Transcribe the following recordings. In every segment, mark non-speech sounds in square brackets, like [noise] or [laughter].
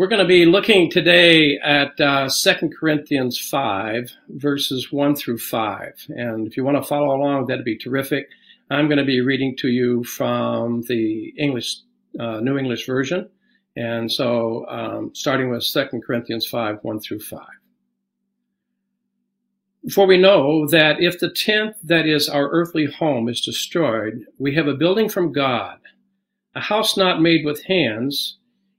We're going to be looking today at uh, 2 Corinthians 5, verses 1 through 5. And if you want to follow along, that'd be terrific. I'm going to be reading to you from the English, uh, New English Version. And so, um, starting with 2 Corinthians 5, 1 through 5. For we know that if the tent that is our earthly home is destroyed, we have a building from God, a house not made with hands,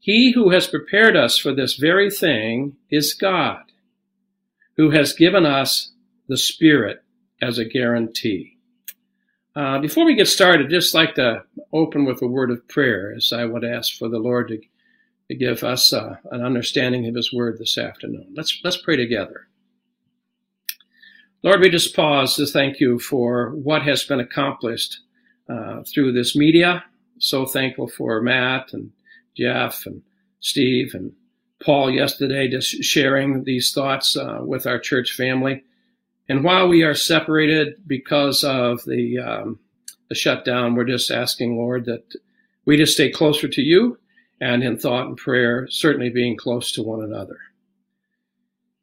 He who has prepared us for this very thing is God, who has given us the Spirit as a guarantee. Uh, before we get started, I'd just like to open with a word of prayer as I would ask for the Lord to, to give us uh, an understanding of His Word this afternoon. Let's, let's pray together. Lord, we just pause to thank you for what has been accomplished uh, through this media. So thankful for Matt and Jeff and Steve and Paul yesterday, just sharing these thoughts uh, with our church family. And while we are separated because of the um, the shutdown, we're just asking, Lord, that we just stay closer to you and in thought and prayer, certainly being close to one another.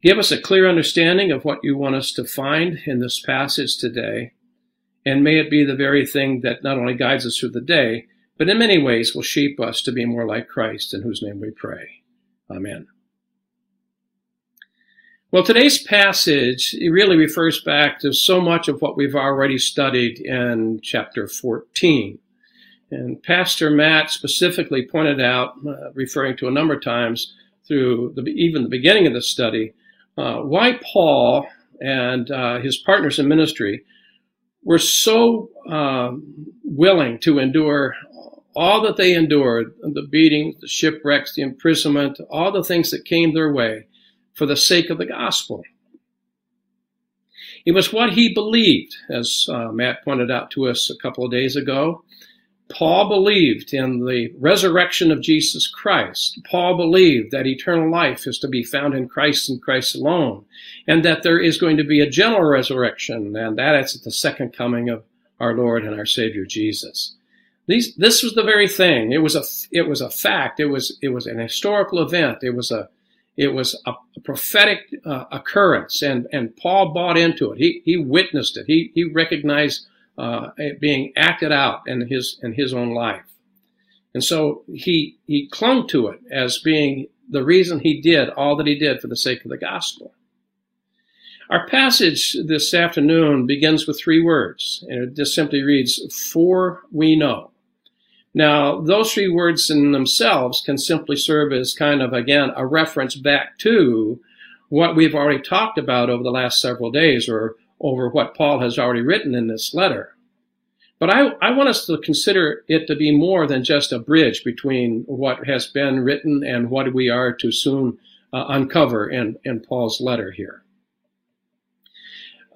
Give us a clear understanding of what you want us to find in this passage today, and may it be the very thing that not only guides us through the day, but in many ways will shape us to be more like Christ, in whose name we pray. Amen. Well, today's passage really refers back to so much of what we've already studied in chapter 14. And Pastor Matt specifically pointed out, uh, referring to a number of times through the, even the beginning of the study, uh, why Paul and uh, his partners in ministry were so um, willing to endure all that they endured, the beatings, the shipwrecks, the imprisonment, all the things that came their way for the sake of the gospel. It was what he believed, as uh, Matt pointed out to us a couple of days ago. Paul believed in the resurrection of Jesus Christ. Paul believed that eternal life is to be found in Christ and Christ alone, and that there is going to be a general resurrection, and that is at the second coming of our Lord and our Savior Jesus. These, this was the very thing. It was a, it was a fact. It was, it was an historical event. It was a, it was a, prophetic uh, occurrence, and and Paul bought into it. He he witnessed it. He he recognized uh, it being acted out in his in his own life, and so he he clung to it as being the reason he did all that he did for the sake of the gospel. Our passage this afternoon begins with three words, and it just simply reads, "For we know." Now, those three words in themselves can simply serve as kind of, again, a reference back to what we've already talked about over the last several days or over what Paul has already written in this letter. But I, I want us to consider it to be more than just a bridge between what has been written and what we are to soon uh, uncover in, in Paul's letter here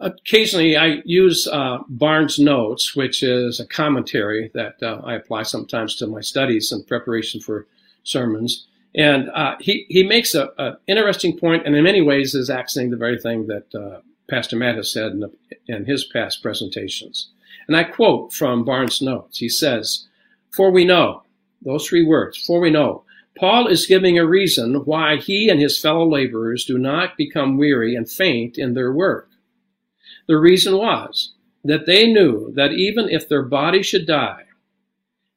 occasionally I use uh, Barnes Notes, which is a commentary that uh, I apply sometimes to my studies in preparation for sermons. And uh, he, he makes an interesting point, and in many ways is accenting the very thing that uh, Pastor Matt has said in, the, in his past presentations. And I quote from Barnes Notes. He says, For we know, those three words, for we know, Paul is giving a reason why he and his fellow laborers do not become weary and faint in their work. The reason was that they knew that even if their body should die,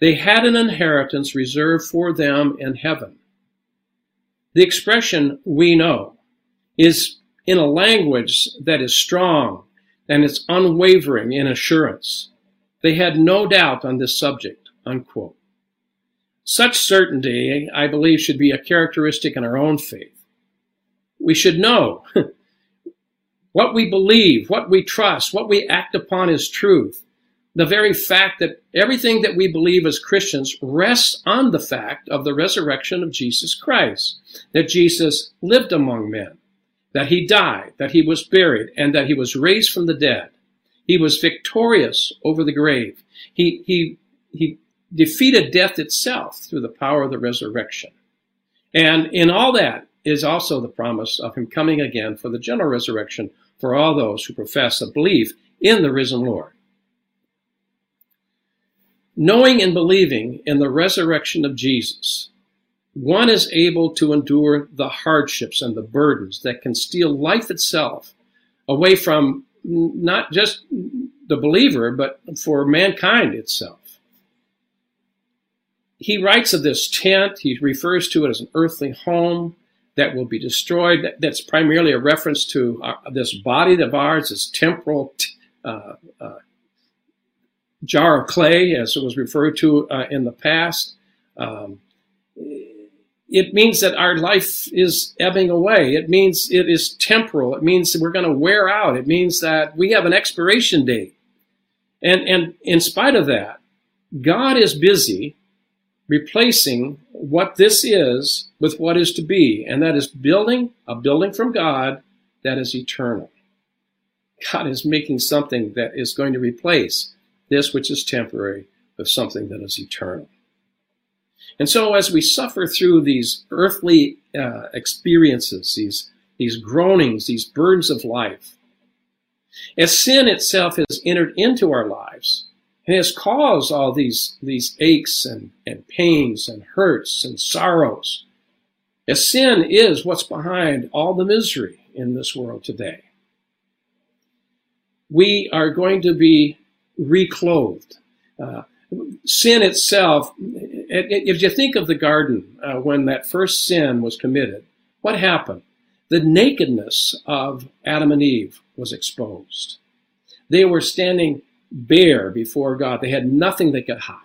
they had an inheritance reserved for them in heaven. The expression we know is in a language that is strong and it's unwavering in assurance. They had no doubt on this subject, unquote. Such certainty, I believe, should be a characteristic in our own faith. We should know [laughs] What we believe, what we trust, what we act upon is truth. The very fact that everything that we believe as Christians rests on the fact of the resurrection of Jesus Christ, that Jesus lived among men, that he died, that he was buried, and that he was raised from the dead. He was victorious over the grave. He, he, he defeated death itself through the power of the resurrection. And in all that is also the promise of him coming again for the general resurrection for all those who profess a belief in the risen Lord. Knowing and believing in the resurrection of Jesus, one is able to endure the hardships and the burdens that can steal life itself away from not just the believer, but for mankind itself. He writes of this tent, he refers to it as an earthly home that will be destroyed. That's primarily a reference to uh, this body of ours, this temporal uh, uh, jar of clay, as it was referred to uh, in the past. Um, it means that our life is ebbing away. It means it is temporal. It means we're going to wear out. It means that we have an expiration date. And, and in spite of that, God is busy replacing what this is with what is to be, and that is building a building from God that is eternal. God is making something that is going to replace this which is temporary with something that is eternal. And so, as we suffer through these earthly uh, experiences, these, these groanings, these burdens of life, as sin itself has entered into our lives and has caused all these, these aches and, and pains and hurts and sorrows, as sin is what's behind all the misery in this world today, we are going to be reclothed. Uh, sin itself, if you think of the garden uh, when that first sin was committed, what happened? The nakedness of Adam and Eve was exposed. They were standing bare before God. They had nothing they could hide.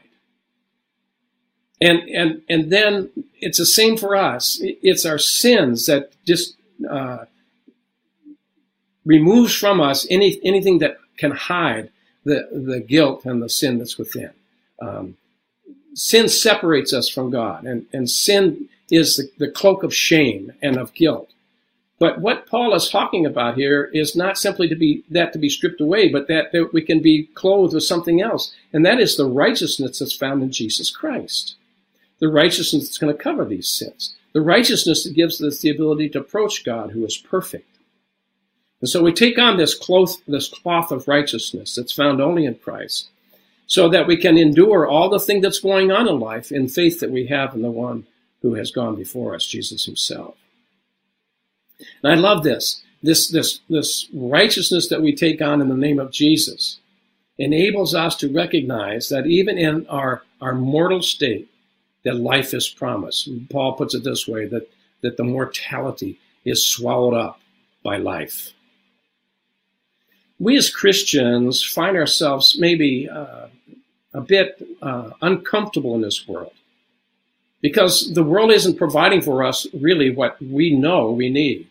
And, and, and then it's the same for us. It's our sins that just uh, removes from us any, anything that can hide the, the guilt and the sin that's within. Um, sin separates us from God, and, and sin is the, the cloak of shame and of guilt. But what Paul is talking about here is not simply to be that to be stripped away, but that, that we can be clothed with something else, and that is the righteousness that's found in Jesus Christ. The righteousness that's going to cover these sins. The righteousness that gives us the ability to approach God, who is perfect. And so we take on this cloth, this cloth of righteousness that's found only in Christ, so that we can endure all the thing that's going on in life in faith that we have in the one who has gone before us, Jesus himself. And I love this. This, this, this righteousness that we take on in the name of Jesus enables us to recognize that even in our, our mortal state, that life is promised. Paul puts it this way, that, that the mortality is swallowed up by life. We as Christians find ourselves maybe uh, a bit uh, uncomfortable in this world because the world isn't providing for us really what we know we need,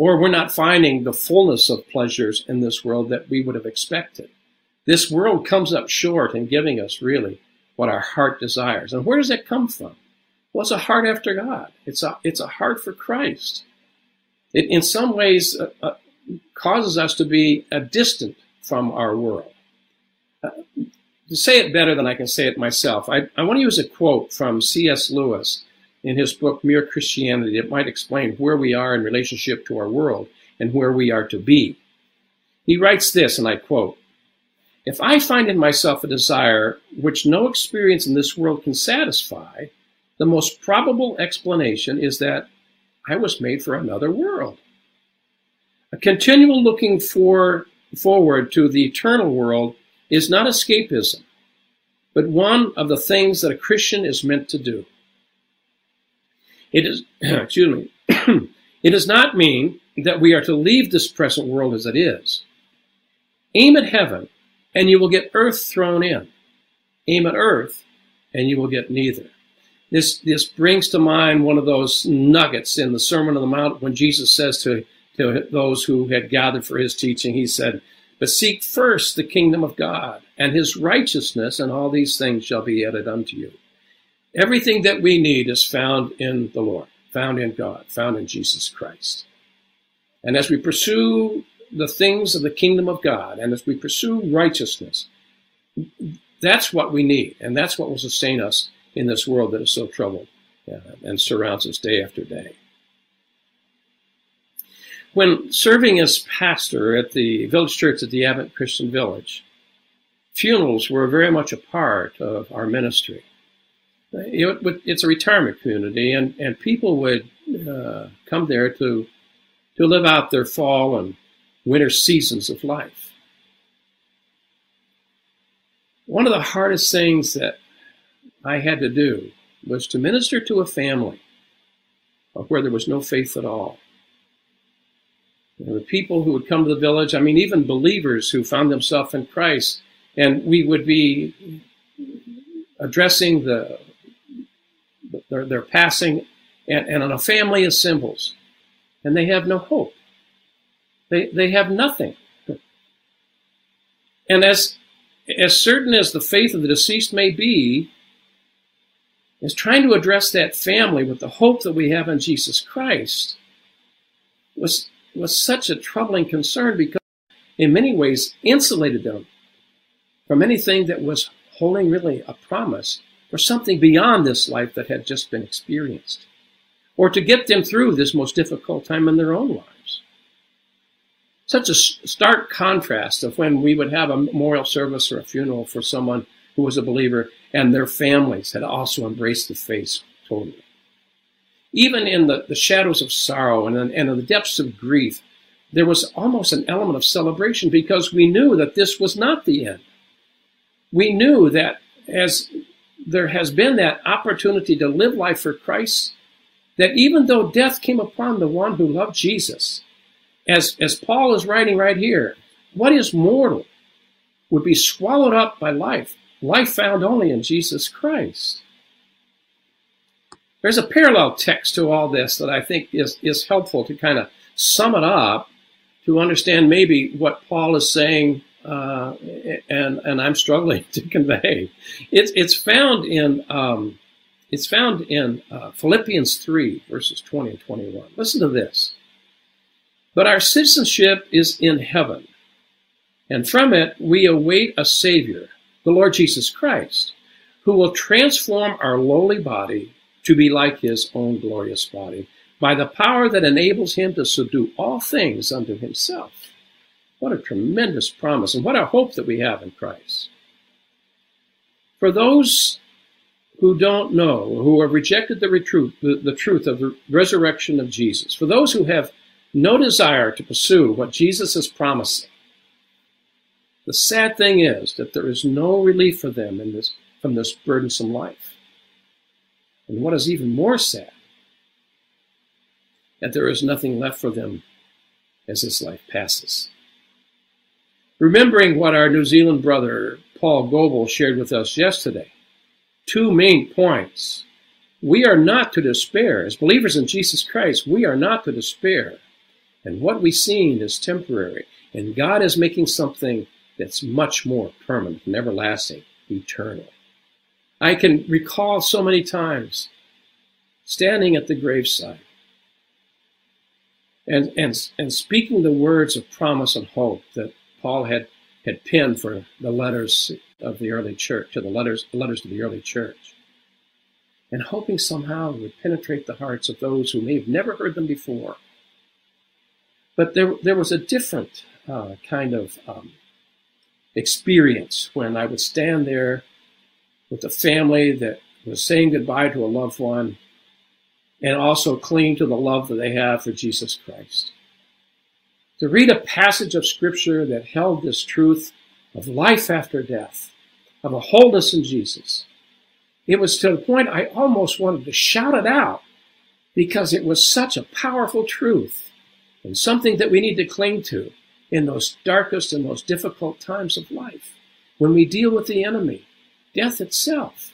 or we're not finding the fullness of pleasures in this world that we would have expected. This world comes up short in giving us really what our heart desires. And where does that come from? Well, it's a heart after God. It's a, it's a heart for Christ. It, in some ways, uh, uh, causes us to be uh, distant from our world. Uh, to say it better than I can say it myself, I, I want to use a quote from C.S. Lewis in his book Mere Christianity. It might explain where we are in relationship to our world and where we are to be. He writes this, and I quote If I find in myself a desire which no experience in this world can satisfy, the most probable explanation is that I was made for another world. A continual looking for, forward to the eternal world is not escapism, but one of the things that a Christian is meant to do. It is, [clears throat] excuse me, [clears throat] it does not mean that we are to leave this present world as it is. Aim at heaven, and you will get earth thrown in. Aim at earth, and you will get neither. This, this brings to mind one of those nuggets in the Sermon on the Mount when Jesus says to, to those who had gathered for his teaching, he said, but seek first the kingdom of God and his righteousness, and all these things shall be added unto you. Everything that we need is found in the Lord, found in God, found in Jesus Christ. And as we pursue the things of the kingdom of God, and as we pursue righteousness, that's what we need, and that's what will sustain us in this world that is so troubled uh, and surrounds us day after day. When serving as pastor at the village church at the Advent Christian Village, funerals were very much a part of our ministry. It's a retirement community, and, and people would uh, come there to to live out their fall and winter seasons of life. One of the hardest things that I had to do was to minister to a family where there was no faith at all. the people who would come to the village, I mean, even believers who found themselves in Christ, and we would be addressing the their, their passing, and, and a family symbols, and they have no hope. They, they have nothing. And as, as certain as the faith of the deceased may be, is trying to address that family with the hope that we have in Jesus Christ was, was such a troubling concern because in many ways insulated them from anything that was holding really a promise for something beyond this life that had just been experienced, or to get them through this most difficult time in their own lives. Such a stark contrast of when we would have a memorial service or a funeral for someone who was a believer and their families had also embraced the faith totally. Even in the, the shadows of sorrow and, and in the depths of grief, there was almost an element of celebration because we knew that this was not the end. We knew that as there has been that opportunity to live life for Christ, that even though death came upon the one who loved Jesus, as, as Paul is writing right here, what is mortal would be swallowed up by life life found only in Jesus Christ. There's a parallel text to all this that I think is, is helpful to kind of sum it up to understand maybe what Paul is saying uh, and, and I'm struggling [laughs] to convey. It's, it's found in, um, it's found in uh, Philippians 3, verses 20 and 21. Listen to this. But our citizenship is in heaven, and from it we await a Savior the Lord Jesus Christ, who will transform our lowly body to be like his own glorious body by the power that enables him to subdue all things unto himself. What a tremendous promise and what a hope that we have in Christ. For those who don't know, who have rejected the, the, the truth of the resurrection of Jesus, for those who have no desire to pursue what Jesus is promising, the sad thing is that there is no relief for them in this, from this burdensome life. And what is even more sad, that there is nothing left for them as this life passes. Remembering what our New Zealand brother Paul Goebel shared with us yesterday, two main points. We are not to despair. As believers in Jesus Christ, we are not to despair. And what we've seen is temporary. And God is making something that's much more permanent and everlasting, eternal. I can recall so many times standing at the graveside and, and, and speaking the words of promise and hope that Paul had, had penned for the letters of the early church, to the letters, letters to the early church, and hoping somehow it would penetrate the hearts of those who may have never heard them before. But there, there was a different uh, kind of um, experience when I would stand there with a family that was saying goodbye to a loved one and also cling to the love that they have for Jesus Christ. To read a passage of scripture that held this truth of life after death, of a wholeness in Jesus. It was to the point I almost wanted to shout it out because it was such a powerful truth and something that we need to cling to in those darkest and most difficult times of life, when we deal with the enemy, death itself.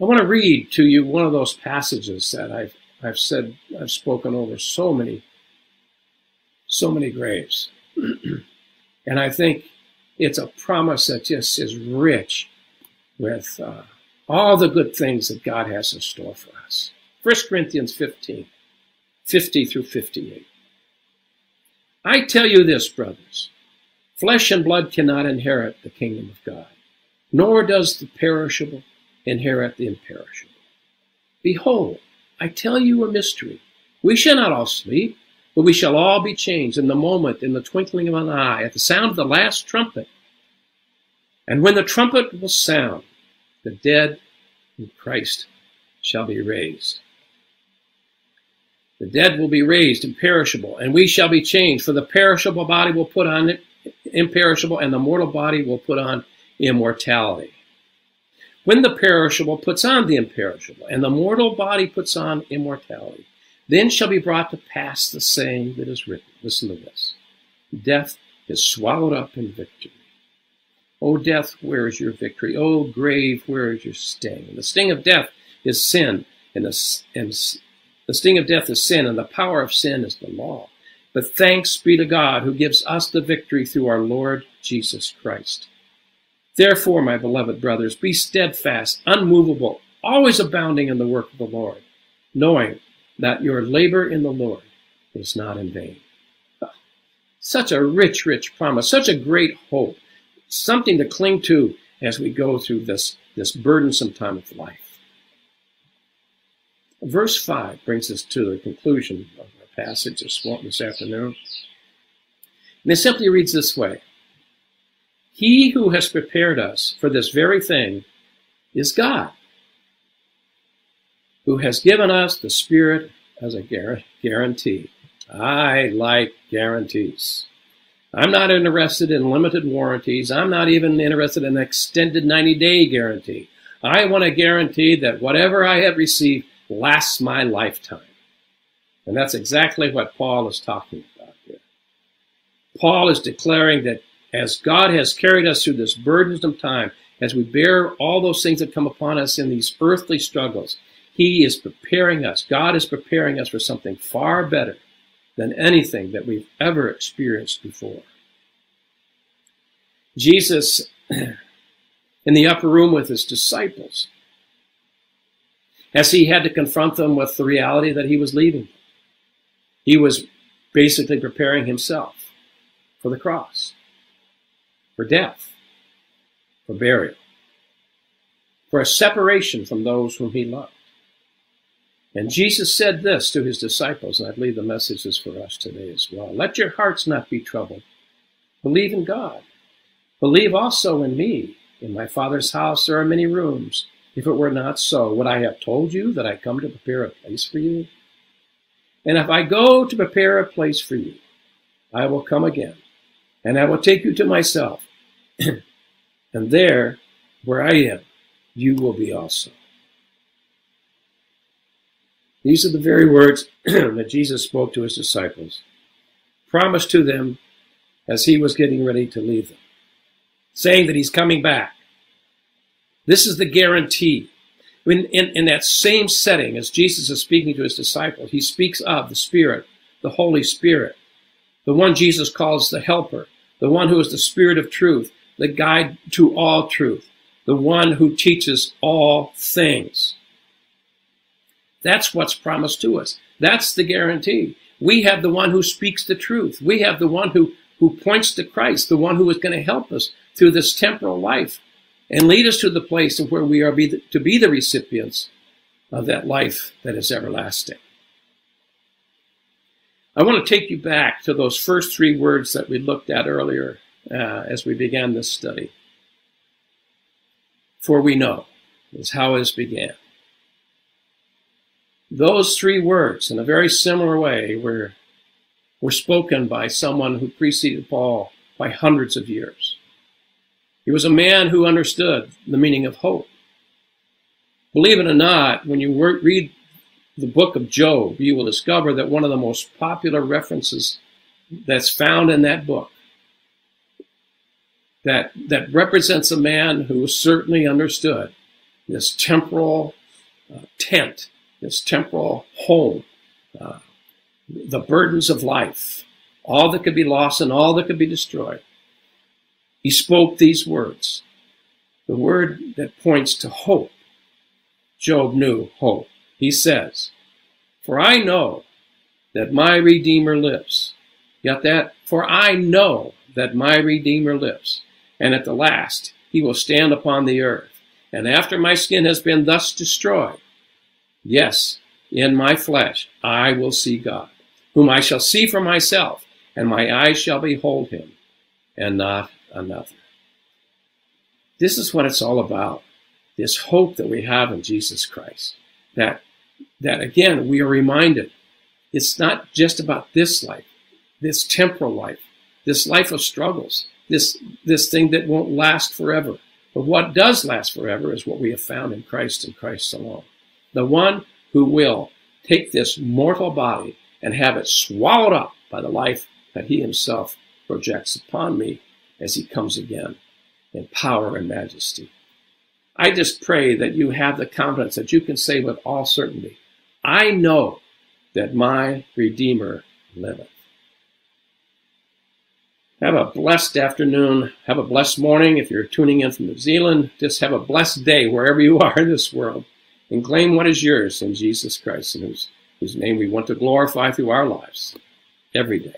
I want to read to you one of those passages that I've, I've said, I've spoken over so many, so many graves. [clears throat] and I think it's a promise that just is rich with uh, all the good things that God has in store for us. 1 Corinthians 15, 50 through 58. I tell you this, brothers flesh and blood cannot inherit the kingdom of God, nor does the perishable inherit the imperishable. Behold, I tell you a mystery. We shall not all sleep, but we shall all be changed in the moment, in the twinkling of an eye, at the sound of the last trumpet. And when the trumpet will sound, the dead in Christ shall be raised. The dead will be raised imperishable, and we shall be changed. For the perishable body will put on imperishable, and the mortal body will put on immortality. When the perishable puts on the imperishable, and the mortal body puts on immortality, then shall be brought to pass the saying that is written. Listen to this Death is swallowed up in victory. O death, where is your victory? O grave, where is your sting? the sting of death is sin, and the, and the sting of death is sin, and the power of sin is the law. But thanks be to God who gives us the victory through our Lord Jesus Christ. Therefore, my beloved brothers, be steadfast, unmovable, always abounding in the work of the Lord, knowing that your labor in the Lord is not in vain. Ah, such a rich, rich promise, such a great hope, something to cling to as we go through this, this burdensome time of life. Verse 5 brings us to the conclusion of our passage this afternoon. And it simply reads this way He who has prepared us for this very thing is God, who has given us the Spirit as a guarantee. I like guarantees. I'm not interested in limited warranties. I'm not even interested in an extended 90 day guarantee. I want a guarantee that whatever I have received lasts my lifetime. And that's exactly what Paul is talking about here. Paul is declaring that as God has carried us through this burdensome time, as we bear all those things that come upon us in these earthly struggles, He is preparing us. God is preparing us for something far better than anything that we've ever experienced before. Jesus, [clears throat] in the upper room with his disciples, as he had to confront them with the reality that he was leaving. He was basically preparing himself for the cross, for death, for burial, for a separation from those whom he loved. And Jesus said this to his disciples, and I believe the message is for us today as well. Let your hearts not be troubled. Believe in God. Believe also in me. In my Father's house there are many rooms. If it were not so, would I have told you that I come to prepare a place for you? And if I go to prepare a place for you, I will come again, and I will take you to myself. [clears throat] and there, where I am, you will be also. These are the very words [clears throat] that Jesus spoke to his disciples, promised to them as he was getting ready to leave them, saying that he's coming back this is the guarantee. In, in, in, that same setting, as Jesus is speaking to his disciples, he speaks of the Spirit, the Holy Spirit, the one Jesus calls the Helper, the one who is the Spirit of truth, the guide to all truth, the one who teaches all things. That's what's promised to us. That's the guarantee. We have the one who speaks the truth. We have the one who, who points to Christ, the one who is going to help us through this temporal life and lead us to the place of where we are be the, to be the recipients of that life that is everlasting. I want to take you back to those first three words that we looked at earlier uh, as we began this study. For we know is how it began. Those three words, in a very similar way, were, were spoken by someone who preceded Paul by hundreds of years. He was a man who understood the meaning of hope. Believe it or not, when you read the book of Job, you will discover that one of the most popular references that's found in that book that, that represents a man who certainly understood this temporal uh, tent, this temporal home, uh, the burdens of life, all that could be lost and all that could be destroyed. He spoke these words, the word that points to hope. Job knew hope. He says, For I know that my Redeemer lives, Yet that, for I know that my Redeemer lives, and at the last he will stand upon the earth. And after my skin has been thus destroyed, yes, in my flesh I will see God, whom I shall see for myself, and my eyes shall behold him, and not another. This is what it's all about. This hope that we have in Jesus Christ. That, that again, we are reminded it's not just about this life this temporal life, this life of struggles, this, this thing that won't last forever. But what does last forever is what we have found in Christ and Christ alone. The one who will take this mortal body and have it swallowed up by the life that he himself projects upon me as he comes again in power and majesty. I just pray that you have the confidence that you can say with all certainty, I know that my Redeemer liveth. Have a blessed afternoon. Have a blessed morning. If you're tuning in from New Zealand, just have a blessed day wherever you [laughs] are in this world and claim what is yours in Jesus Christ, in whose, whose name we want to glorify through our lives every day.